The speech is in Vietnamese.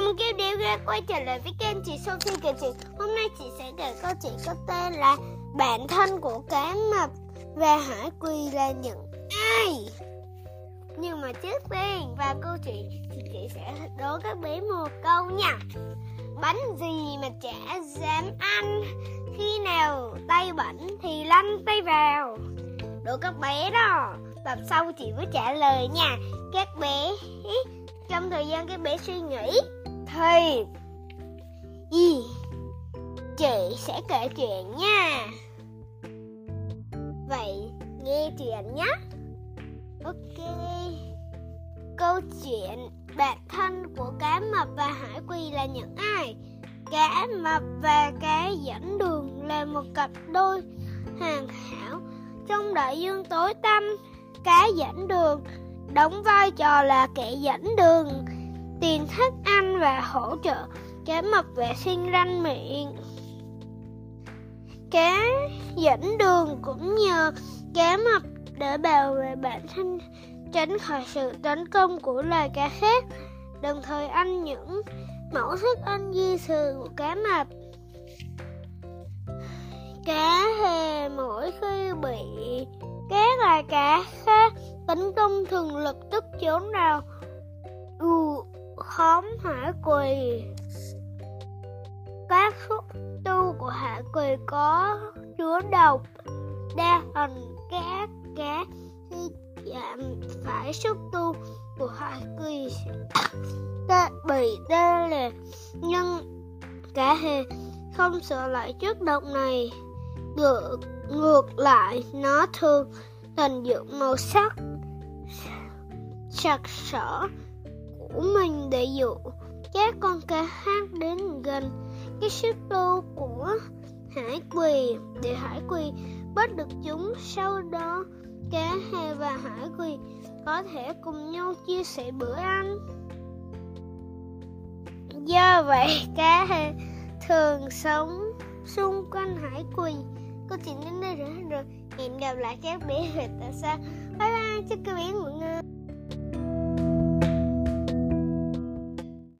mừng kêu đéo ra quay trở lại với kênh chị Sophie kể chuyện Hôm nay chị sẽ kể câu chuyện có tên là Bạn thân của cá mập và hải quỳ là những ai? Nhưng mà trước tiên, vào câu chuyện thì chị sẽ đố các bé một câu nha. Bánh gì mà chả dám ăn? Khi nào tay bẩn thì lăn tay vào. Đố các bé đó, Tập sau chị mới trả lời nha. Các bé, trong thời gian các bé suy nghĩ thì gì chị sẽ kể chuyện nha. Vậy, nghe chuyện nhé. Ok. Câu chuyện, bạn thân của cá mập và hải quỳ là những ai? Cá mập và cá dẫn đường là một cặp đôi hoàn hảo. Trong đại dương tối tăm, cá dẫn đường, đóng vai trò là kẻ dẫn đường tiền thức ăn và hỗ trợ cá mập vệ sinh răng miệng. Cá dẫn đường cũng nhờ cá mập để bảo vệ bản thân tránh khỏi sự tấn công của loài cá khác đồng thời ăn những mẫu thức ăn di sự của cá mập. Cá hề mỗi khi bị các loài cá khác tấn công thường lập tức trốn vào. Ừ, khóm hạ quỳ. Các xúc tu của hạ quỳ có chứa độc, đa phần các cá khi chạm phải xúc tu của hạ quỳ sẽ bị tê liệt nhưng cả hề không sợ lại chất độc này. Ngược ngược lại, nó thường tận dụng màu sắc, sặc sỡ của mình để dụ các con cá hát đến gần cái xích lô của hải quỳ để hải quỳ bắt được chúng. Sau đó, cá hề và hải quỳ có thể cùng nhau chia sẻ bữa ăn. Do vậy, cá hề thường sống xung quanh hải quỳ. Câu chuyện đến đây rồi rồi. Hẹn gặp lại các bé tại sao bye bye, chúc các bé ngủ ngon.